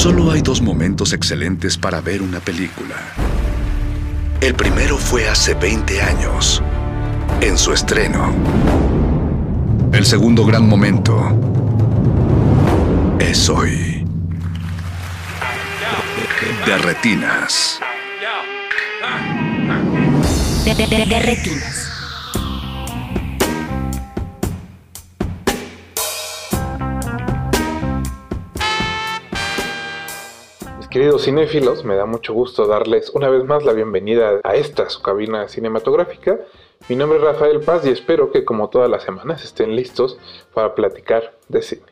Solo hay dos momentos excelentes para ver una película. El primero fue hace 20 años, en su estreno. El segundo gran momento es hoy. De retinas. Queridos cinéfilos, me da mucho gusto darles una vez más la bienvenida a esta su cabina cinematográfica. Mi nombre es Rafael Paz y espero que como todas las semanas estén listos para platicar de cine.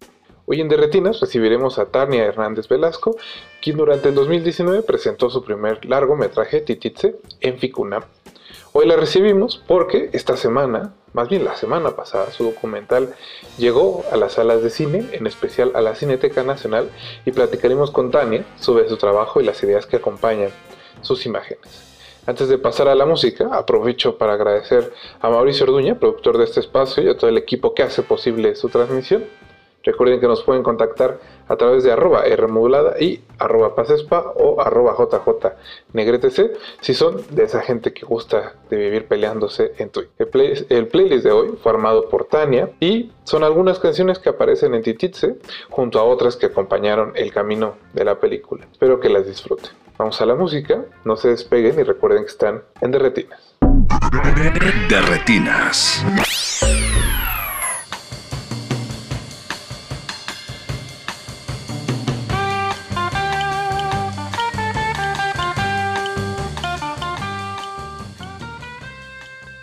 Hoy en Derretinas recibiremos a Tania Hernández Velasco, quien durante el 2019 presentó su primer largometraje Tititze en Ficunam. Hoy la recibimos porque esta semana, más bien la semana pasada, su documental llegó a las salas de cine, en especial a la Cineteca Nacional, y platicaremos con Tania sobre su trabajo y las ideas que acompañan sus imágenes. Antes de pasar a la música, aprovecho para agradecer a Mauricio Orduña, productor de este espacio, y a todo el equipo que hace posible su transmisión. Recuerden que nos pueden contactar a través de arroba Rmodulada y arroba Pacespa o arroba JJ si son de esa gente que gusta de vivir peleándose en Twitter. El, play- el playlist de hoy fue armado por Tania y son algunas canciones que aparecen en Tititze junto a otras que acompañaron el camino de la película. Espero que las disfruten. Vamos a la música, no se despeguen y recuerden que están en Derretinas. De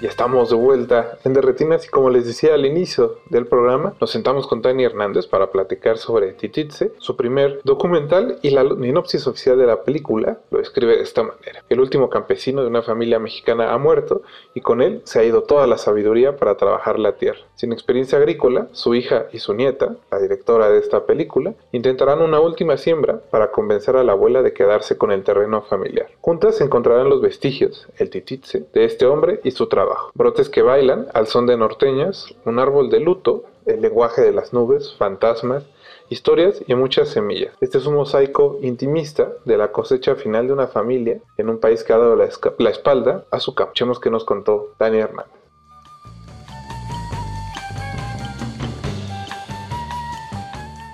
estamos de vuelta en Derretinas y como les decía al inicio del programa, nos sentamos con Tania Hernández para platicar sobre Tititze, su primer documental y la sinopsis oficial de la película lo describe de esta manera. El último campesino de una familia mexicana ha muerto y con él se ha ido toda la sabiduría para trabajar la tierra. Sin experiencia agrícola, su hija y su nieta, la directora de esta película, intentarán una última siembra para convencer a la abuela de quedarse con el terreno familiar. Juntas encontrarán los vestigios, el tititze, de este hombre y su trabajo. Brotes que bailan al son de norteñas, un árbol de luto, el lenguaje de las nubes, fantasmas, historias y muchas semillas. Este es un mosaico intimista de la cosecha final de una familia en un país que ha dado la, espalda a su campo. Que nos contó Dani Hernández.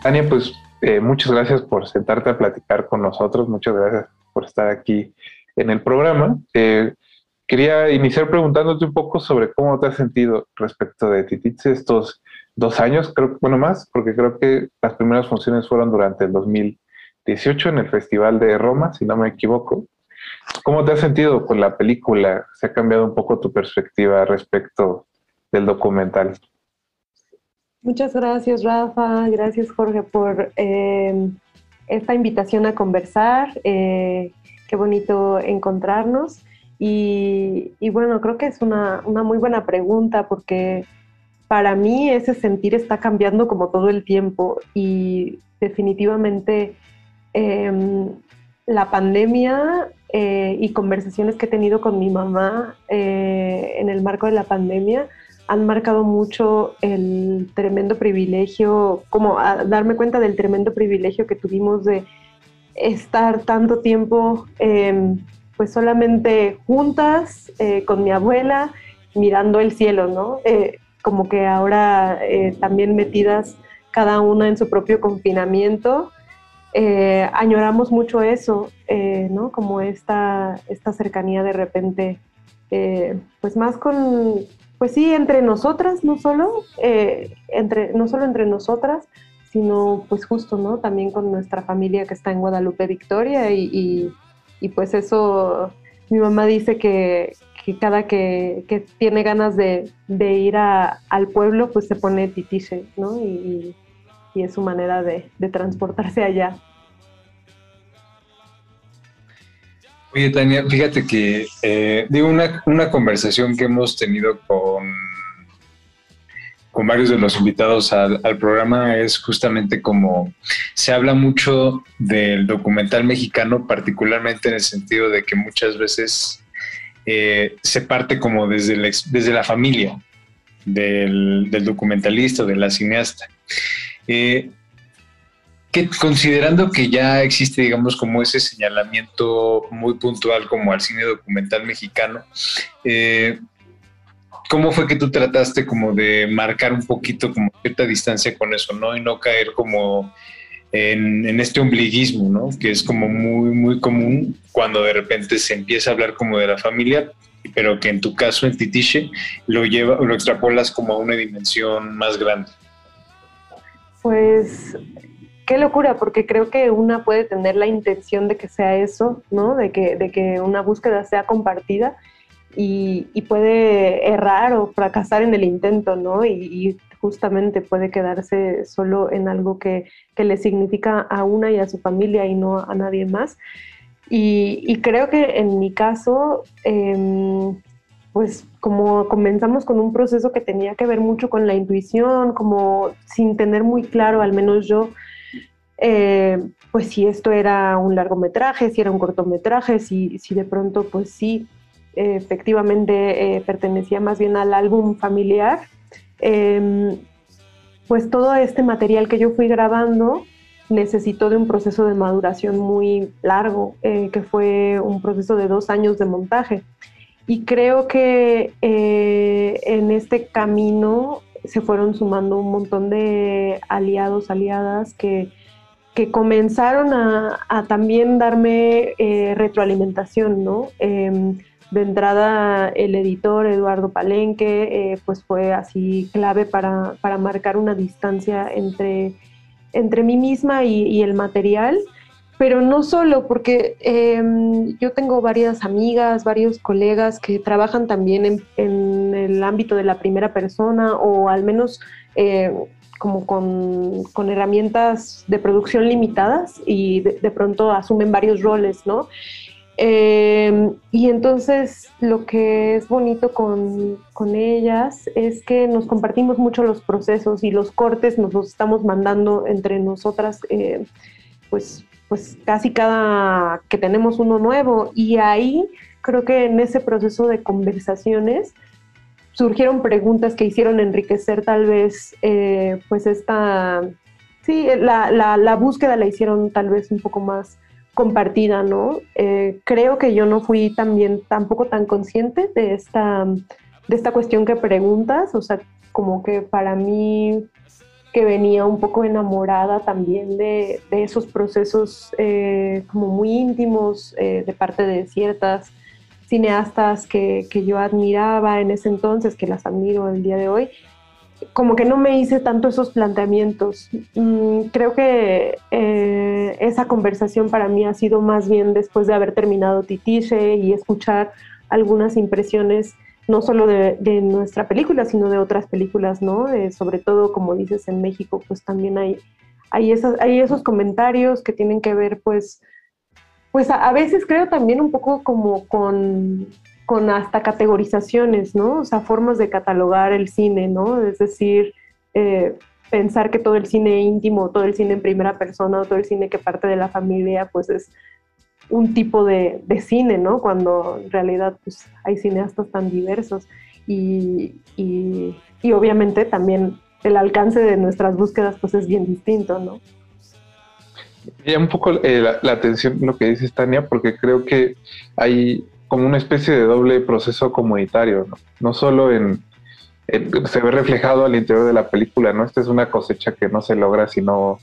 Tania, pues eh, muchas gracias por sentarte a platicar con nosotros, muchas gracias por estar aquí en el programa. Eh, quería iniciar preguntándote un poco sobre cómo te has sentido respecto de Tititze estos dos años, creo que, bueno, más, porque creo que las primeras funciones fueron durante el 2018 en el Festival de Roma, si no me equivoco. ¿Cómo te has sentido con la película? ¿Se ha cambiado un poco tu perspectiva respecto del documental? Muchas gracias, Rafa. Gracias, Jorge, por eh, esta invitación a conversar. Eh, qué bonito encontrarnos. Y, bueno, creo que es una, una muy buena pregunta porque para mí ese sentir está cambiando como todo el tiempo y definitivamente em, la pandemia eh, y conversaciones que he tenido con mi mamá eh, en el marco de la pandemia han marcado mucho el tremendo privilegio, como darme cuenta del tremendo privilegio que tuvimos de estar tanto tiempo eh, pues solamente juntas eh, con mi abuela mirando el cielo, ¿no? Eh, como que ahora eh, también metidas cada una en su propio confinamiento, eh, añoramos mucho eso, eh, ¿no? Como esta, esta cercanía de repente, eh, pues más con, pues sí, entre nosotras, no solo, entre, no solo entre nosotras, sino pues justo, ¿no? También con nuestra familia que está en Guadalupe Victoria y, y, y pues eso, mi mamá dice que, cada que, tiene ganas de, ir al pueblo, pues se pone titiche, ¿no? Y, es su manera de, de transportarse allá. Oye, Tania, fíjate que, eh, digo, una, una conversación que hemos tenido con, con varios de los invitados al, programa es justamente como se habla mucho del documental mexicano, particularmente en el sentido de que muchas veces eh, se parte como desde la, familia del, del documentalista, de la cineasta. Eh, que considerando que ya existe, digamos, como ese señalamiento muy puntual como al cine documental mexicano, eh, ¿cómo fue que tú trataste como de marcar un poquito como cierta distancia con eso, ¿no? Y no caer como en, este ombliguismo, ¿no? Que es como muy, muy común cuando de repente se empieza a hablar como de la familia, pero que en tu caso, en Titiche, lo, lleva, lo extrapolas como a una dimensión más grande. Pues qué locura, porque creo que una puede tener la intención de que sea eso, ¿no? De que, de que una búsqueda sea compartida y, puede errar o fracasar en el intento, ¿no? Y, justamente puede quedarse solo en algo que, le significa a una y a su familia y no a nadie más. Y, creo que en mi caso, em, pues como comenzamos con un proceso que tenía que ver mucho con la intuición, como sin tener muy claro, al menos yo, eh, pues si esto era un largometraje, si era un cortometraje, si, si de pronto pues sí, efectivamente eh, pertenecía más bien al álbum familiar, em, pues todo este material que yo fui grabando necesitó de un proceso de maduración muy largo, eh, que fue un proceso de dos años de montaje. Y creo que en este camino se fueron sumando un montón de aliados, aliadas que que comenzaron a, también darme eh, retroalimentación, ¿no? De entrada el editor Eduardo Palenque, eh, pues fue así clave para, marcar una distancia entre, entre mí misma y, el material, pero no solo, porque em, yo tengo varias amigas, varios colegas que trabajan también en, en, el ámbito de la primera persona o al menos eh, como con, herramientas de producción limitadas y de, pronto asumen varios roles, ¿no? Em, y entonces lo que es bonito con, ellas es que nos compartimos mucho los procesos y los cortes nos los estamos mandando entre nosotras, eh, pues, pues casi cada que tenemos uno nuevo. Y ahí creo que en ese proceso de conversaciones, surgieron preguntas que hicieron enriquecer tal vez eh, pues esta, sí, la, la, búsqueda la hicieron tal vez un poco más compartida, ¿no? Eh, creo que yo no fui también tampoco tan consciente de esta, de esta cuestión que preguntas, o sea, como que para mí que venía un poco enamorada también de, de esos procesos eh, como muy íntimos de parte de ciertas cineastas que, que, yo admiraba en ese entonces, que las admiro el día de hoy, como que no me hice tanto esos planteamientos. Mm, creo que eh, esa conversación para mí ha sido más bien después de haber terminado Titiche y escuchar algunas impresiones no solo de, nuestra película, sino de otras películas, ¿no? Eh, sobre todo, como dices, en México, pues también hay, hay, esas, hay esos comentarios que tienen que ver, pues, pues a, veces creo también un poco como con, con hasta categorizaciones, ¿no? O sea, formas de catalogar el cine, ¿no? Es decir, eh, pensar que todo el cine íntimo, todo el cine en primera persona, todo el cine que parte de la familia, pues es un tipo de, cine, ¿no? Cuando en realidad pues, hay cineastas tan diversos y, y, y obviamente también el alcance de nuestras búsquedas pues es bien distinto, ¿no? Ya un poco eh, la, atención lo que dices, Tania, porque creo que hay como una especie de doble proceso comunitario, ¿no? No solo en, se ve reflejado al interior de la película, ¿no? Esta es una cosecha que no se logra si no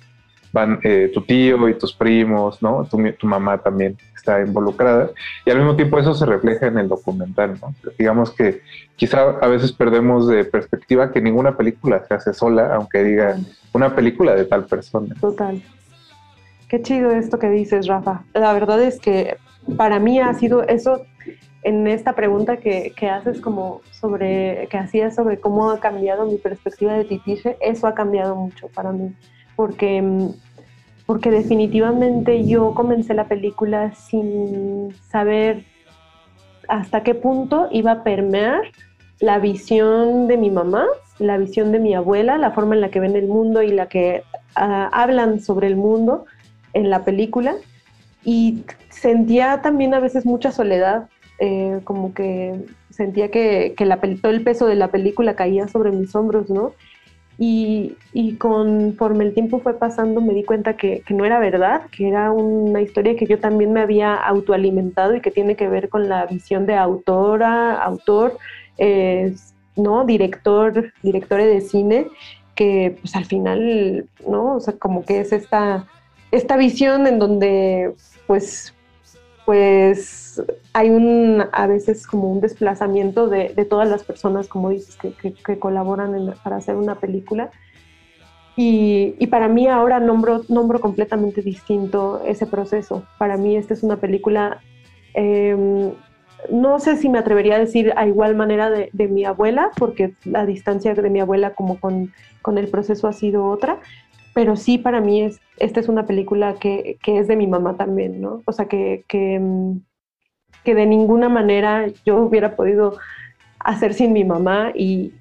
van eh, tu tío y tus primos, ¿no? Tu, tu, mamá también está involucrada. Y al mismo tiempo eso se refleja en el documental, ¿no? Digamos que quizá a veces perdemos de perspectiva que ninguna película se hace sola, aunque diga una película de tal persona. Total. Qué chido esto que dices, Rafa. La verdad es que para mí ha sido eso en esta pregunta que, haces como sobre, que hacías sobre cómo ha cambiado mi perspectiva de Titiche, eso ha cambiado mucho para mí, porque, porque definitivamente yo comencé la película sin saber hasta qué punto iba a permear la visión de mi mamá, la visión de mi abuela, la forma en la que ven el mundo y la que ah, hablan sobre el mundo en la película y sentía también a veces mucha soledad, eh, como que sentía que, que la, todo el peso de la película caía sobre mis hombros, ¿no? Y, y, conforme el tiempo fue pasando me di cuenta que, que, no era verdad, que era una historia que yo también me había autoalimentado y que tiene que ver con la visión de autora, autor, eh, ¿no? director, directores de cine, que pues al final, ¿no? O sea, como que es esta, esta visión en donde pues pues hay un, a veces como un desplazamiento de, todas las personas, como dices, que, colaboran para hacer una película. Y, para mí ahora nombro, nombro completamente distinto ese proceso. Para mí esta es una película, em, no sé si me atrevería a decir a igual manera de, mi abuela, porque la distancia de mi abuela como con, con el proceso ha sido otra, pero sí para mí es, esta es una película que, es de mi mamá también, ¿no? O sea, que, mm, que, de ninguna manera yo hubiera podido hacer sin mi mamá y,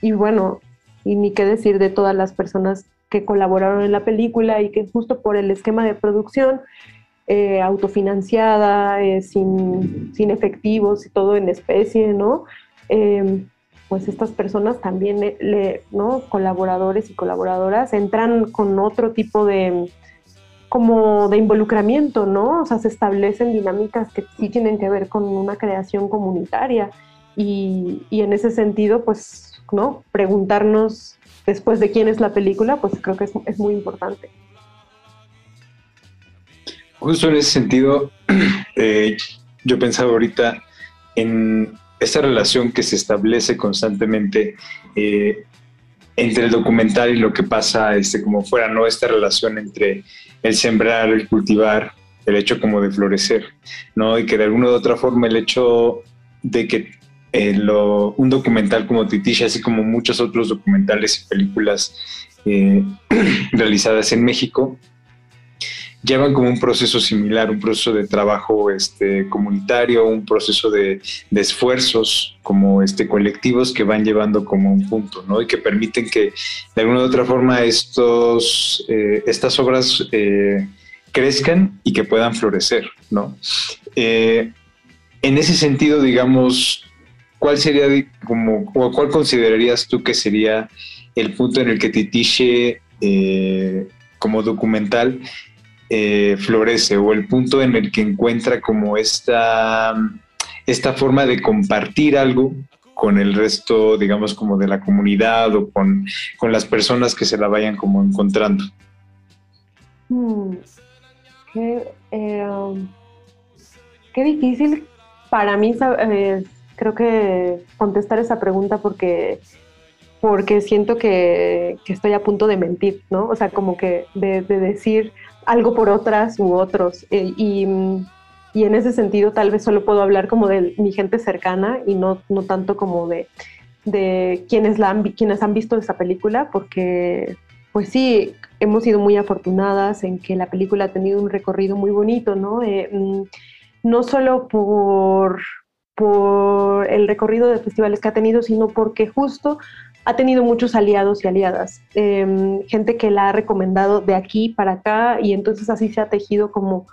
y, bueno, y ni qué decir de todas las personas que colaboraron en la película y que justo por el esquema de producción, eh, autofinanciada, eh, sin, sin, efectivos y todo en especie, ¿no? Eh, pues estas personas también, le, ¿no? Colaboradores y colaboradoras entran con otro tipo de como de involucramiento, ¿no? O sea, se establecen dinámicas que sí tienen que ver con una creación comunitaria y, en ese sentido, pues, ¿no? Preguntarnos después de quién es la película, pues creo que es, es muy importante. Justo en ese sentido, eh, yo pensaba ahorita en esa relación que se establece constantemente eh, entre el documental y lo que pasa este, como fuera, ¿no? Esta relación entre el sembrar, el cultivar, el hecho como de florecer, ¿no? Y que de alguna u otra forma el hecho de que eh, lo, un documental como Titisha, así como muchos otros documentales y películas eh, realizadas en México, llevan como un proceso similar, un proceso de trabajo este, comunitario, un proceso de, esfuerzos como este, colectivos que van llevando como un punto, ¿no? Y que permiten que de alguna u otra forma estos, eh, estas obras eh, crezcan y que puedan florecer, ¿no? Eh, en ese sentido, digamos, ¿cuál sería como, o cuál considerarías tú que sería el punto en el que Titiche como documental eh, florece o el punto en el que encuentra como esta, esta forma de compartir algo con el resto, digamos, como de la comunidad o con, las personas que se la vayan como encontrando. Hmm. Eh, um, qué, difícil para mí, eh, creo que contestar esa pregunta porque porque siento que, estoy a punto de mentir, ¿no? O sea, como que de, decir algo por otras u otros. Eh, y, en ese sentido tal vez solo puedo hablar como de mi gente cercana y no, no tanto como de, de quienes, la han, quienes han visto esa película, porque pues sí, hemos sido muy afortunadas en que la película ha tenido un recorrido muy bonito, ¿no? Eh, mm, no solo por, por el recorrido de festivales que ha tenido, sino porque justo ha tenido muchos aliados y aliadas, em, gente que la ha recomendado de aquí para acá y entonces así se ha tejido como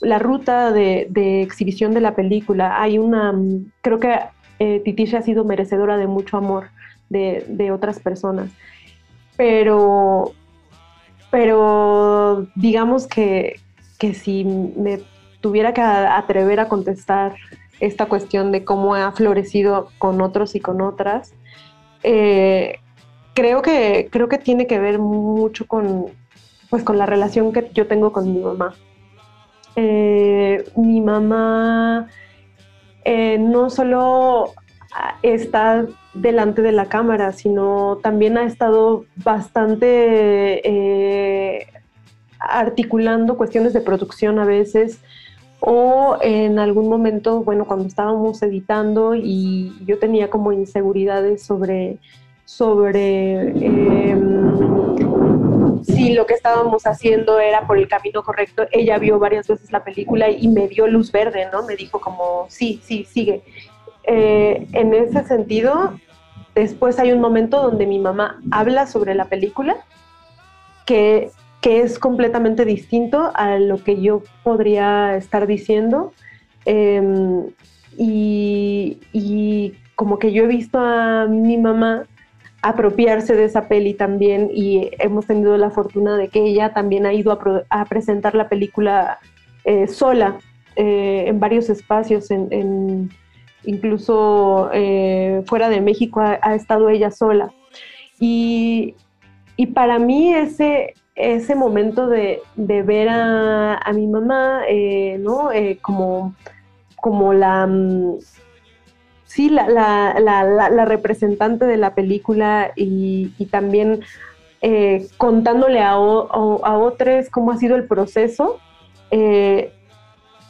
la ruta de, exhibición de la película. Hay una, creo que eh, ha sido merecedora de mucho amor de, otras personas, pero, pero digamos que, que si me tuviera que atrever a contestar esta cuestión de cómo ha florecido con otros y con otras, eh, creo, que, creo que tiene que ver mucho con, pues, con la relación que yo tengo con mi mamá. Eh, mi mamá eh, no solo está delante de la cámara, sino también ha estado bastante articulando cuestiones de producción a veces, o en algún momento, bueno, cuando estábamos editando y yo tenía como inseguridades sobre, sobre em, si lo que estábamos haciendo era por el camino correcto, ella vio varias veces la película y me dio luz verde, ¿no? Me dijo como, sí, sí, sigue. Eh, en ese sentido, después hay un momento donde mi mamá habla sobre la película que que es completamente distinto a lo que yo podría estar diciendo. Em, y, como que yo he visto a mi mamá apropiarse de esa peli también y hemos tenido la fortuna de que ella también ha ido a, presentar la película eh, sola eh, en varios espacios, en, incluso eh, fuera de México ha, estado ella sola. Y, para mí ese, ese momento de, ver a, mi mamá, ¿no? como, como la mm, sí, la, la, representante de la película y, también eh, contándole a, otros cómo ha sido el proceso, eh,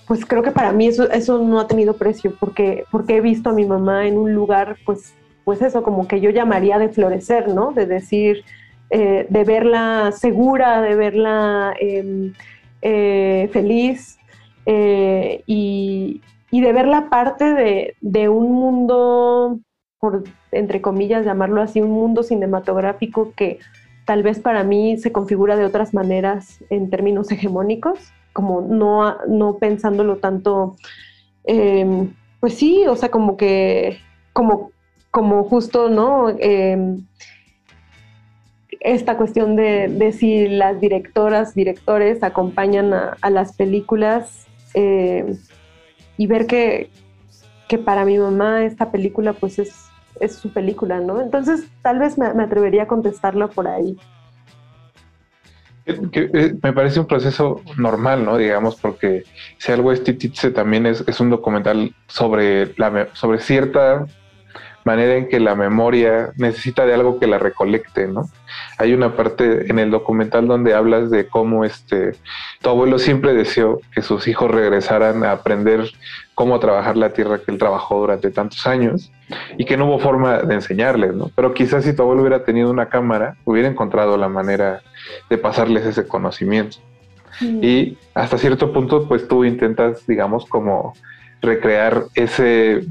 pues creo que para mí eso, eso no ha tenido precio, porque, porque he visto a mi mamá en un lugar, pues, pues eso, como que yo llamaría de florecer, ¿no? De decir, eh, de verla segura, de verla em, feliz. y, y de ver la parte de, un mundo, por entre comillas llamarlo así, un mundo cinematográfico que tal vez para mí se configura de otras maneras en términos hegemónicos, como no, no pensándolo tanto, em, pues sí, o sea, como que, como, como justo, ¿no? Em, esta cuestión de, si las directoras, directores acompañan a, las películas, em, y ver que, para mi mamá esta película pues es, es su película, ¿no? Entonces tal vez me, atrevería a contestarlo por ahí. Eh, me parece un proceso normal, ¿no? Digamos, porque si algo es Tititze también es, es un documental sobre, la, sobre cierta manera en que la memoria necesita de algo que la recolecte, ¿no? Hay una parte en el documental donde hablas de cómo este tu abuelo siempre deseó que sus hijos regresaran a aprender cómo trabajar la tierra que él trabajó durante tantos años y que no hubo forma de enseñarles, ¿no? Pero quizás si tu abuelo hubiera tenido una cámara, hubiera encontrado la manera de pasarles ese conocimiento. Y hasta cierto punto, pues tú intentas, digamos, como recrear ese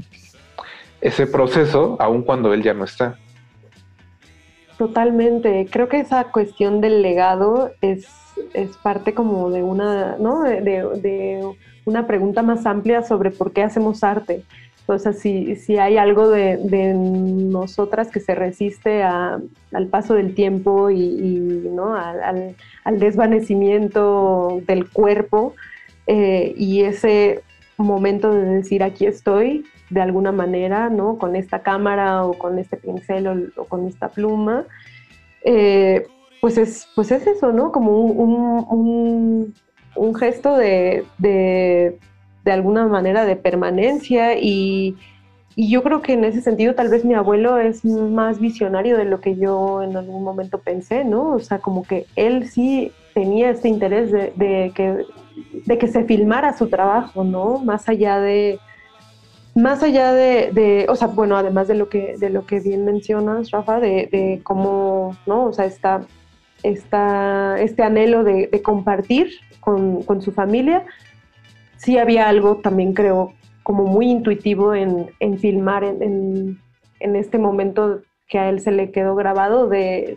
ese proceso aun cuando él ya no está. Totalmente. Creo que esa cuestión del legado es, es parte como de una, ¿no? de, una pregunta más amplia sobre por qué hacemos arte. O sea, si, si hay algo de, nosotras que se resiste al paso del tiempo y, ¿no? al, desvanecimiento del cuerpo eh, y ese momento de decir aquí estoy, de alguna manera, ¿no? Con esta cámara o con este pincel o, con esta pluma, eh, pues, es, pues es eso, ¿no? Como un, gesto de, de, alguna manera de permanencia y, yo creo que en ese sentido tal vez mi abuelo es más visionario de lo que yo en algún momento pensé, ¿no? O sea, como que él sí tenía este interés de, que, de que se filmara su trabajo, ¿no? Más allá de, más allá de, o sea, bueno, además de lo que, de lo que bien mencionas, Rafa, de, cómo, ¿no? O sea, está, este anhelo de, compartir con, su familia, sí había algo también creo como muy intuitivo en, filmar en, este momento que a él se le quedó grabado de,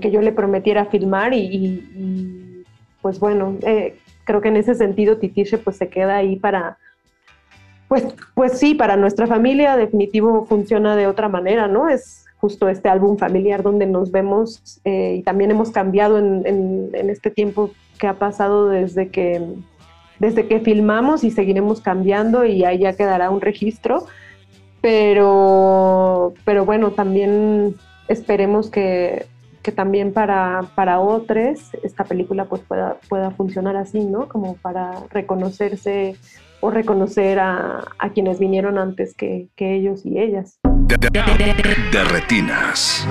que yo le prometiera filmar y, pues bueno, eh, creo que en ese sentido Titiche pues se queda ahí para pues, pues sí, para nuestra familia definitivo funciona de otra manera, ¿no? Es justo este álbum familiar donde nos vemos eh, y también hemos cambiado en, este tiempo que ha pasado desde que, desde que filmamos y seguiremos cambiando y ahí ya quedará un registro. Pero, pero bueno, también esperemos que, también para, para otros esta película pues pueda, pueda funcionar así, ¿no? Como para reconocerse o reconocer a, quienes vinieron antes que, ellos y ellas. De, retinas.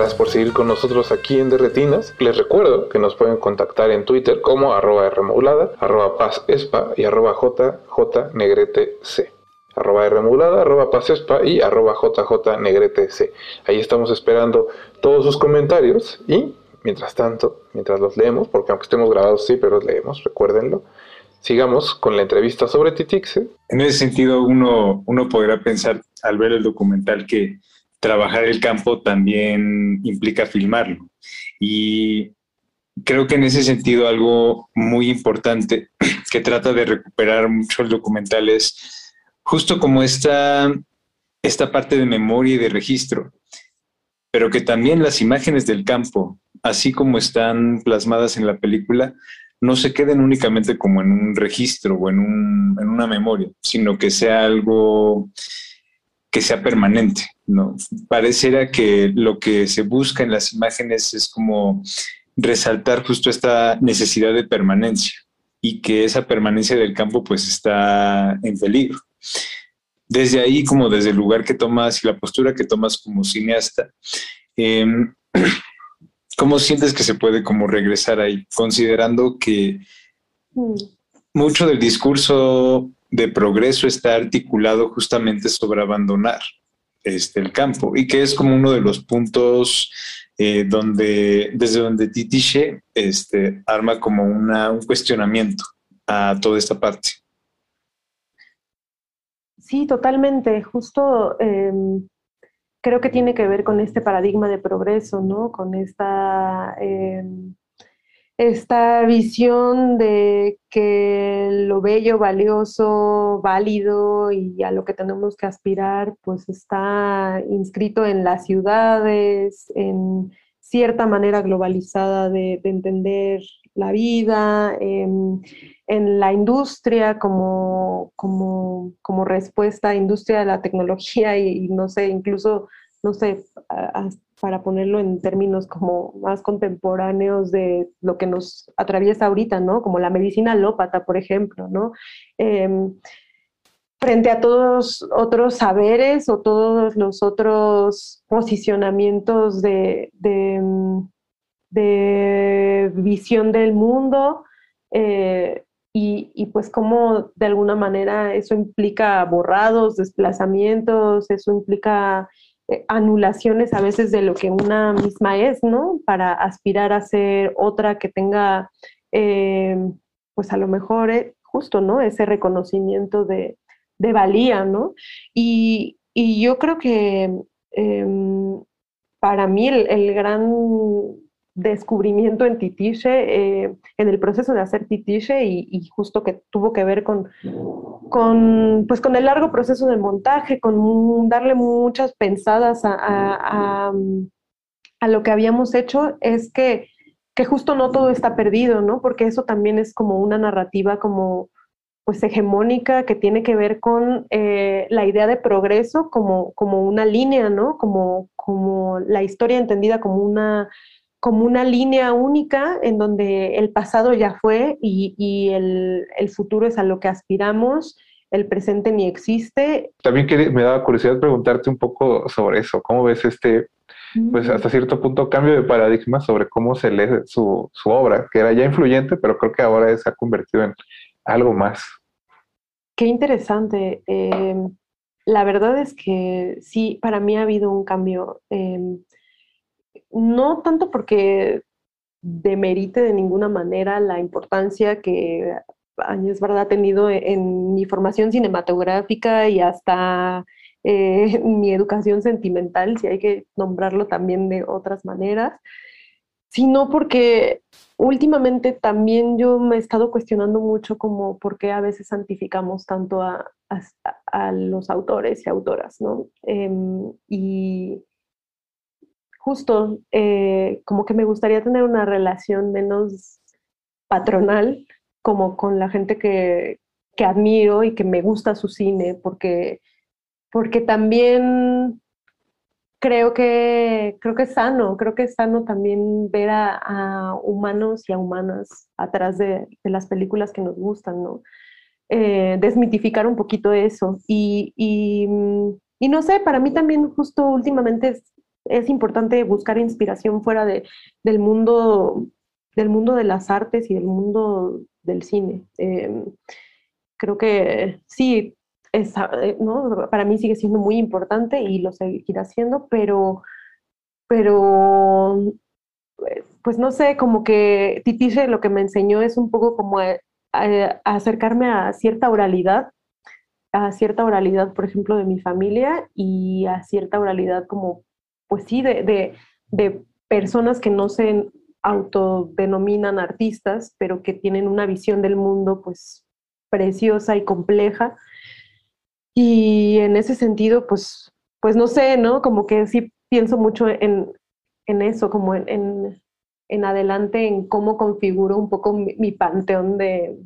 Gracias por seguir con nosotros aquí en Derretinas. Les recuerdo que nos pueden contactar en Twitter como arroba Rmodulada, arroba pazespa y arroba jjnegretec arroba Rmodulada, arroba Pasespa y arroba JJ Ahí estamos esperando todos sus comentarios y mientras tanto, mientras los leemos, porque aunque estemos grabados sí, pero los leemos, recuérdenlo, sigamos con la entrevista sobre Titixe. En ese sentido, uno, uno podrá pensar al ver el documental que trabajar el campo también implica filmarlo. Y creo que en ese sentido algo muy importante que trata de recuperar mucho el documental es justo como esta, esta parte de memoria y de registro, pero que también las imágenes del campo, así como están plasmadas en la película, no se queden únicamente como en un registro o en, un, en una memoria, sino que sea algo que sea permanente, ¿no? Pareciera que lo que se busca en las imágenes es como resaltar justo esta necesidad de permanencia y que esa permanencia del campo pues está en peligro. Desde ahí, como desde el lugar que tomas y la postura que tomas como cineasta, em, ¿cómo sientes que se puede como regresar ahí? Considerando que mm. mucho del discurso de progreso está articulado justamente sobre abandonar este, el campo y que es como uno de los puntos eh, donde, desde donde Titiche este, arma como una, un cuestionamiento a toda esta parte. Sí, totalmente. Justo em, creo que tiene que ver con este paradigma de progreso, ¿no? Con esta em, esta visión de que lo bello, valioso, válido y a lo que tenemos que aspirar, pues está inscrito en las ciudades, en cierta manera globalizada de, entender la vida, en, la industria como, como, como, respuesta, industria de la tecnología y no sé, incluso, no sé, para ponerlo en términos como más contemporáneos de lo que nos atraviesa ahorita, ¿no? Como la medicina alópata, por ejemplo, ¿no? Em, frente a todos otros saberes o todos los otros posicionamientos de, visión del mundo, eh, y, y, pues como de alguna manera eso implica borrados, desplazamientos, eso implica eh, anulaciones a veces de lo que una misma es, ¿no? Para aspirar a ser otra que tenga, eh, pues a lo mejor eh, justo, ¿no? Ese reconocimiento de, valía, ¿no? Y, yo creo que em, para mí el, gran descubrimiento en Titiche, en el proceso de hacer Titiche y, justo que tuvo que ver con, con, pues con el largo proceso de montaje, con darle muchas pensadas a, lo que habíamos hecho, es que, que, justo no todo está perdido, ¿no? Porque eso también es como una narrativa como pues hegemónica que tiene que ver con eh, la idea de progreso como, como una línea, ¿no? Como, como la historia entendida como una como una línea única en donde el pasado ya fue y, el, futuro es a lo que aspiramos, el presente ni existe. También me daba curiosidad preguntarte un poco sobre eso, ¿cómo ves este, pues mm. hasta cierto punto, cambio de paradigma sobre cómo se lee su, obra, que era ya influyente, pero creo que ahora se ha convertido en algo más? Qué interesante. Em, la verdad es que sí, para mí ha habido un cambio. Em, no tanto porque demerite de ninguna manera la importancia que es verdad ha tenido en mi formación cinematográfica y hasta eh, mi educación sentimental, si hay que nombrarlo también de otras maneras, sino porque últimamente también yo me he estado cuestionando mucho como por qué a veces santificamos tanto a, los autores y autoras, ¿no? Em, y justo eh, como que me gustaría tener una relación menos patronal como con la gente que, admiro y que me gusta su cine, porque, porque también creo que, creo que es sano, creo que es sano también ver a, humanos y a humanas atrás de, las películas que nos gustan, ¿no? Eh, desmitificar un poquito eso. Y, y, y, no sé, para mí también justo últimamente es, importante buscar inspiración fuera de, del, mundo, del mundo de las artes y del mundo del cine. Em, creo que sí, eh, ¿no? para mí sigue siendo muy importante y lo seguirá siendo, pero, pero pues no sé, como que Titiche lo que me enseñó es un poco como acercarme a cierta oralidad, a cierta oralidad, por ejemplo, de mi familia y a cierta oralidad como pues sí, de, personas que no se autodenominan artistas, pero que tienen una visión del mundo pues preciosa y compleja. Y en ese sentido, pues, pues no sé, ¿no? Como que sí pienso mucho en, en eso, como en, en, adelante, en cómo configuro un poco mi, panteón de,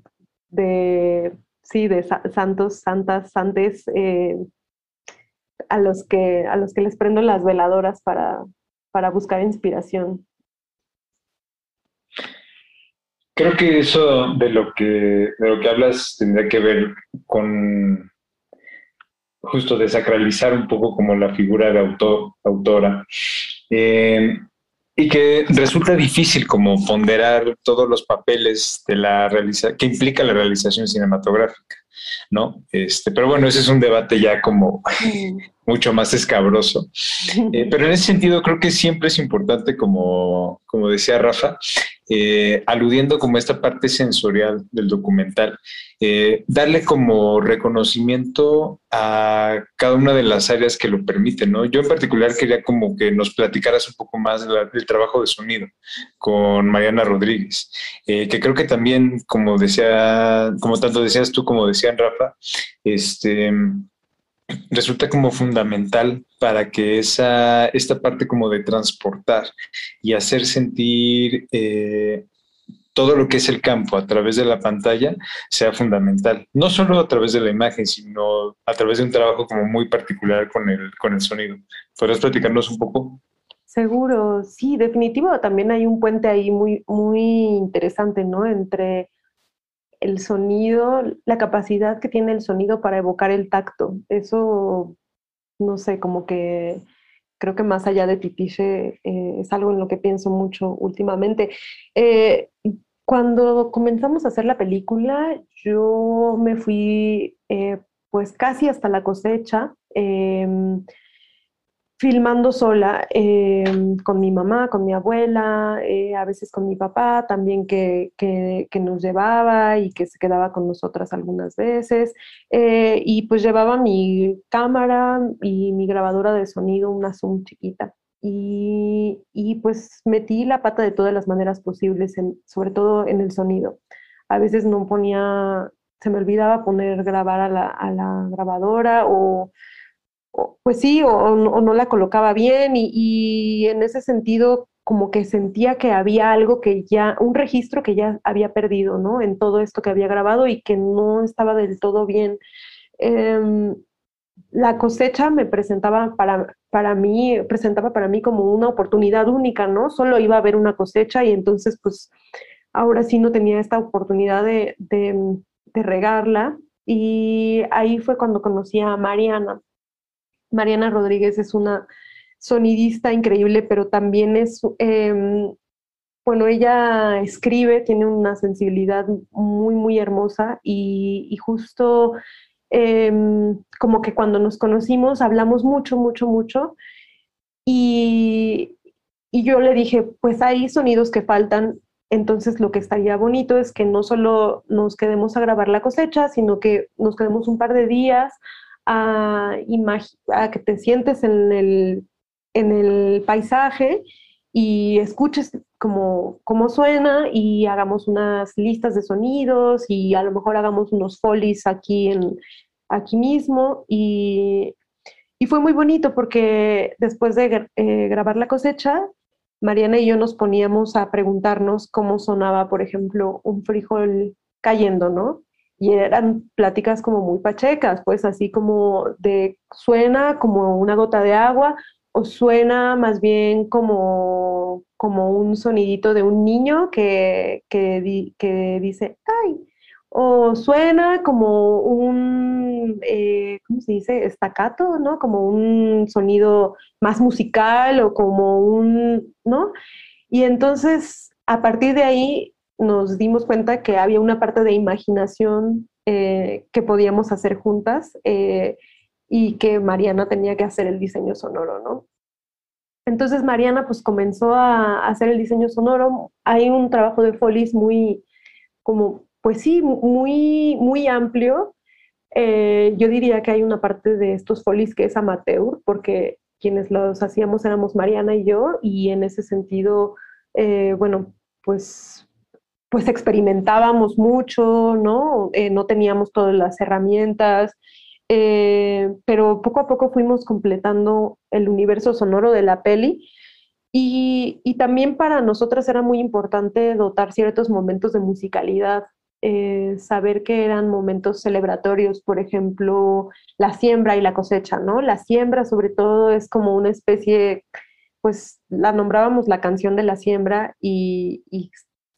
de, sí, de santos, santas, santes, eh, a, los que, a los que les prendo las veladoras para, para buscar inspiración. Creo que eso de lo que, de lo que hablas tendría que ver con justo desacralizar un poco como la figura de autor, autora. Eh, y que resulta difícil como ponderar todos los papeles de la realiza que implica la realización cinematográfica, ¿no? Este, pero bueno, ese es un debate ya como mm. Mucho más escabroso. Eh, pero en ese sentido creo que siempre es importante, como, como decía Rafa, eh, aludiendo como esta parte sensorial del documental, eh, darle como reconocimiento a cada una de las áreas que lo permiten, ¿no? Yo en particular quería como que nos platicaras un poco más del trabajo de sonido con Mariana Rodríguez, eh, que creo que también, como decía, como tanto decías tú como decían Rafa, este resulta como fundamental para que esa, esta parte como de transportar y hacer sentir eh, todo lo que es el campo a través de la pantalla sea fundamental. No solo a través de la imagen, sino a través de un trabajo como muy particular con el, con el sonido. ¿Podrías platicarnos un poco? Seguro, sí, definitivo. También hay un puente ahí muy, muy interesante, ¿no? Entre el sonido, la capacidad que tiene el sonido para evocar el tacto. Eso, no sé, como que creo que más allá de Titiche eh, es algo en lo que pienso mucho últimamente. Eh, cuando comenzamos a hacer la película, yo me fui eh, pues casi hasta la cosecha. Filmando sola em, con mi mamá, con mi abuela, eh, a veces con mi papá también que, que, nos llevaba y que se quedaba con nosotras algunas veces. Eh, y pues llevaba mi cámara y mi grabadora de sonido, una Zoom chiquita. Y, y pues metí la pata de todas las maneras posibles, sobre todo en el sonido. A veces no ponía, se me olvidaba poner grabar a la, a la grabadora o pues sí, o, no la colocaba bien y, en ese sentido como que sentía que había algo que ya, un registro que ya había perdido, ¿no? En todo esto que había grabado y que no estaba del todo bien. Em, la cosecha me presentaba para, para mí, presentaba para mí como una oportunidad única, ¿no? Solo iba a haber una cosecha y entonces pues ahora sí no tenía esta oportunidad de, de, de regarla y ahí fue cuando conocí a Mariana. Mariana Rodríguez es una sonidista increíble, pero también es, em, bueno, ella escribe, tiene una sensibilidad muy, muy hermosa y, justo em, como que cuando nos conocimos hablamos mucho, mucho, mucho y, y yo le dije, pues hay sonidos que faltan, entonces lo que estaría bonito es que no solo nos quedemos a grabar la cosecha, sino que nos quedemos un par de días a, a que te sientes en el, en el paisaje y escuches cómo, cómo suena y hagamos unas listas de sonidos y a lo mejor hagamos unos folies aquí, en, aquí mismo. Y, y fue muy bonito porque después de eh, grabar la cosecha, Mariana y yo nos poníamos a preguntarnos cómo sonaba, por ejemplo, un frijol cayendo, ¿no? Y eran pláticas como muy pachecas, pues así como de suena como una gota de agua o suena más bien como, como un sonidito de un niño que, que, que dice, ay, o suena como un, eh, ¿cómo se dice? Estacato, ¿no? Como un sonido más musical o como un, ¿no? Y entonces, a partir de ahí, nos dimos cuenta que había una parte de imaginación eh, que podíamos hacer juntas eh, y que Mariana tenía que hacer el diseño sonoro, ¿no? Entonces Mariana pues comenzó a hacer el diseño sonoro. Hay un trabajo de Folies muy, como, pues sí, muy, muy amplio. Eh, yo diría que hay una parte de estos Folies que es amateur, porque quienes los hacíamos éramos Mariana y yo, y en ese sentido bueno, pues, pues experimentábamos mucho, ¿no? Eh, no teníamos todas las herramientas, pero poco a poco fuimos completando el universo sonoro de la peli. Y, y también para nosotras era muy importante dotar ciertos momentos de musicalidad, eh, saber que eran momentos celebratorios, por ejemplo, la siembra y la cosecha, ¿no? La siembra sobre todo es como una especie, pues la nombrábamos la canción de la siembra y,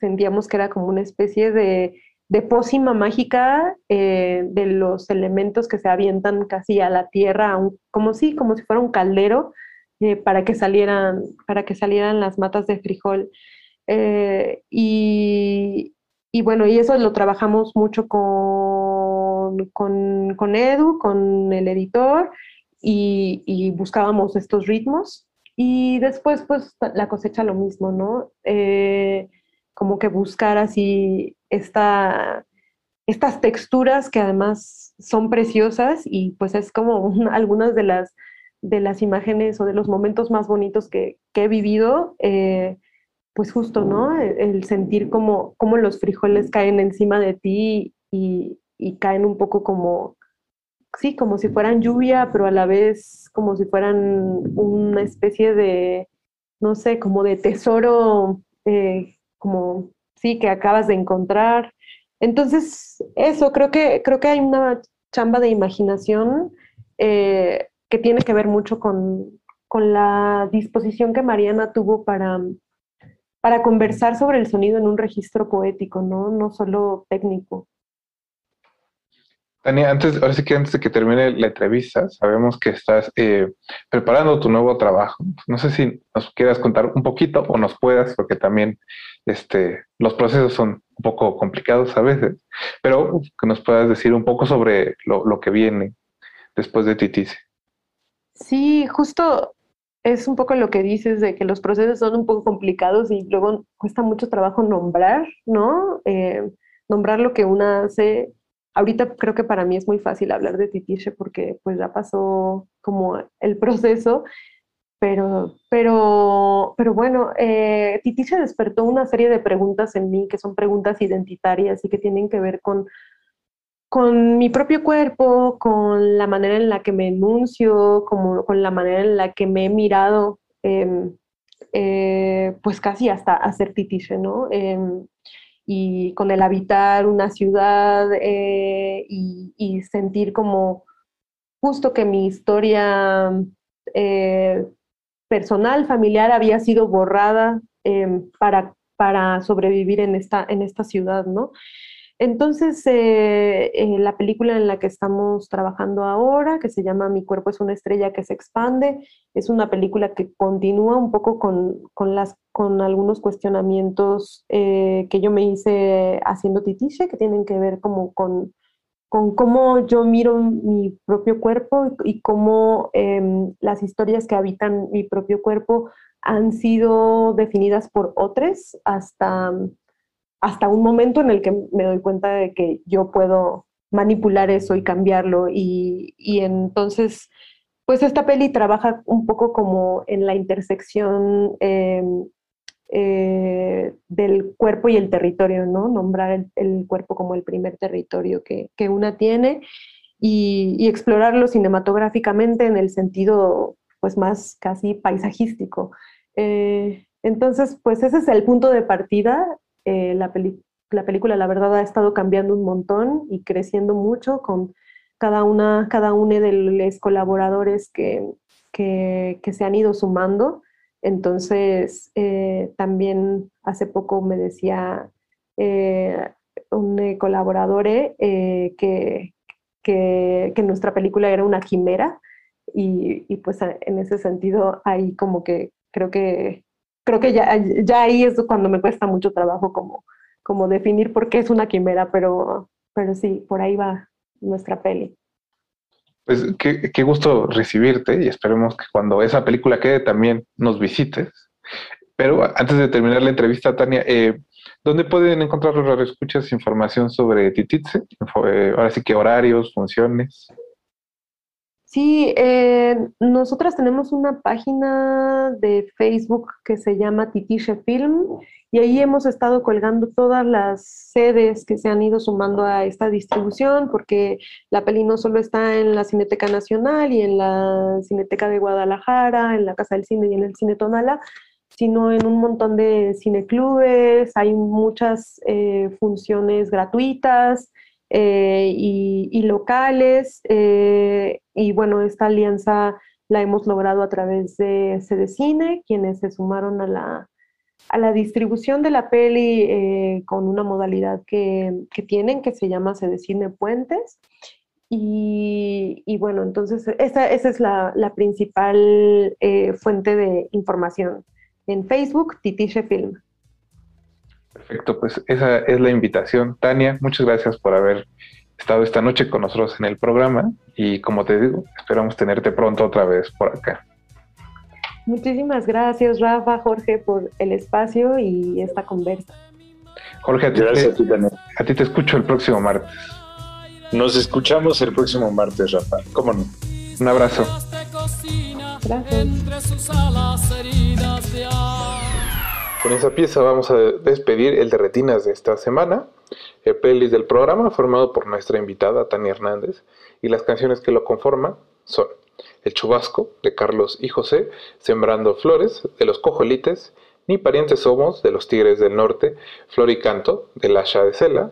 sentíamos que era como una especie de, de pócima mágica eh, de los elementos que se avientan casi a la tierra, como si, como si fuera un caldero, eh, para, que salieran, para que salieran las matas de frijol. y, y bueno, y eso lo trabajamos mucho con, con, Edu, con el editor, y, buscábamos estos ritmos. Y después, pues, la cosecha lo mismo, ¿no? Eh, como que buscar así esta, estas texturas que además son preciosas y pues es como algunas de las, de las imágenes o de los momentos más bonitos que, he vivido. Eh, pues justo, ¿no? E, el, sentir como, como, los frijoles caen encima de ti y, caen un poco como, sí, como si fueran lluvia, pero a la vez como si fueran una especie de, no sé, como de tesoro, eh, como, sí, que acabas de encontrar. Entonces, eso, creo que, creo que hay una chamba de imaginación eh, que tiene que ver mucho con, con la disposición que Mariana tuvo para para conversar sobre el sonido en un registro poético, ¿no? No solo técnico. Tania, antes, ahora sí que antes de que termine la entrevista, sabemos que estás eh, preparando tu nuevo trabajo. No sé si nos quieras contar un poquito o nos puedas, porque también este, los procesos son un poco complicados a veces, pero que nos puedas decir un poco sobre lo, que viene después de Titice. Sí, justo es un poco lo que dices de que los procesos son un poco complicados y luego cuesta mucho trabajo nombrar, ¿no? Eh, nombrar lo que una hace. Ahorita creo que para mí es muy fácil hablar de Titiche porque pues ya pasó como el proceso, pero, pero, pero bueno, eh, despertó una serie de preguntas en mí que son preguntas identitarias y que tienen que ver con con mi propio cuerpo, con la manera en la que me enuncio, con la manera en la que me he mirado, em, eh, pues casi hasta hacer titiche, ¿no? Em, y con el habitar una ciudad eh, y, sentir como justo que mi historia eh, personal, familiar, había sido borrada em, para, para sobrevivir en esta, en esta ciudad, ¿no? Entonces, eh, eh, la película en la que estamos trabajando ahora, que se llama Mi cuerpo es una estrella que se expande, es una película que continúa un poco con, las, con algunos cuestionamientos eh, que yo me hice haciendo titiche, que tienen que ver como con, con cómo yo miro mi propio cuerpo y, cómo em, las historias que habitan mi propio cuerpo han sido definidas por otros hasta hasta un momento en el que me doy cuenta de que yo puedo manipular eso y cambiarlo. Y, entonces, pues esta peli trabaja un poco como en la intersección em, eh, del cuerpo y el territorio, ¿no? Nombrar el, cuerpo como el primer territorio que, una tiene y, explorarlo cinematográficamente en el sentido pues más casi paisajístico. Eh, entonces, pues ese es el punto de partida eh, la, película, la verdad, ha estado cambiando un montón y creciendo mucho con cada una, cada uno de los colaboradores que, que, se han ido sumando. Entonces, eh, también hace poco me decía eh, un colaborador que, que, nuestra película era una quimera y, y, pues en ese sentido ahí como que creo que creo que ya, ya ahí es cuando me cuesta mucho trabajo como, como definir por qué es una quimera, pero, pero sí, por ahí va nuestra peli. Pues qué, qué gusto recibirte y esperemos que cuando esa película quede también nos visites. Pero antes de terminar la entrevista, Tania, eh, ¿dónde pueden encontrar los escuchas información sobre Tititze? Eh, ahora sí que horarios, funciones. Sí, eh, nosotras tenemos una página de Facebook que se llama Titishe Film y ahí hemos estado colgando todas las sedes que se han ido sumando a esta distribución porque la peli no solo está en la Cineteca Nacional y en la Cineteca de Guadalajara, en la Casa del Cine y en el Cine Tonala, sino en un montón de cineclubes, hay muchas eh, funciones gratuitas eh, y, locales. Eh, y bueno, esta alianza la hemos logrado a través de Cine, quienes se sumaron a la, a la distribución de la peli con una modalidad que, que, tienen que se llama Cine Puentes. Y, y, bueno, entonces esa, esa es la, la principal fuente de información en Facebook, Titishe Film. Perfecto, pues esa es la invitación. Tania, muchas gracias por haber estado esta noche con nosotros en el programa y como te digo, esperamos tenerte pronto otra vez por acá. Muchísimas gracias, Rafa, Jorge, por el espacio y esta conversa. Jorge, a ti, te, a ti te escucho el próximo martes. Nos escuchamos el próximo martes, Rafa. ¿Cómo no? Un abrazo. Con esa pieza vamos a despedir el de retinas de esta semana, el playlist del programa formado por nuestra invitada Tania Hernández y las canciones que lo conforman son El Chubasco de Carlos y José, Sembrando Flores de los Cojolites, Ni Parientes Somos de los Tigres del Norte, Flor y Canto de Lasha de Cela,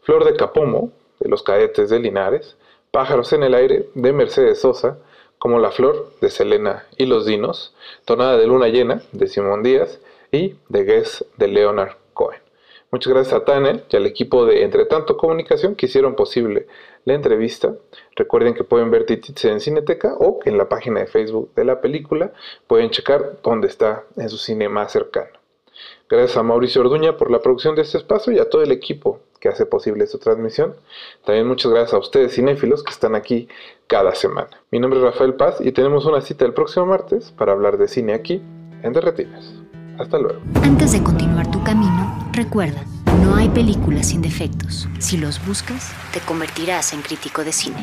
Flor de Capomo de los Cadetes de Linares, Pájaros en el Aire de Mercedes Sosa, como La Flor de Selena y los Dinos, Tonada de Luna Llena de Simón Díaz y The Guest de Leonard Cohen. Muchas gracias a Tanel y al equipo de Entre Tanto Comunicación que hicieron posible la entrevista. Recuerden que pueden ver Titits en Cineteca o en la página de Facebook de la película pueden checar dónde está en su cine más cercano. Gracias a Mauricio Orduña por la producción de este espacio y a todo el equipo que hace posible esta transmisión. También muchas gracias a ustedes cinéfilos que están aquí cada semana. Mi nombre es Rafael Paz y tenemos una cita el próximo martes para hablar de cine aquí en Derretinas. Hasta luego. Antes de continuar tu camino, recuerda, no hay películas sin defectos. Si los buscas, te convertirás en crítico de cine.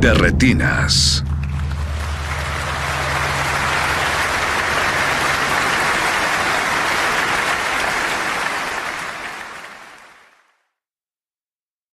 Derretinas.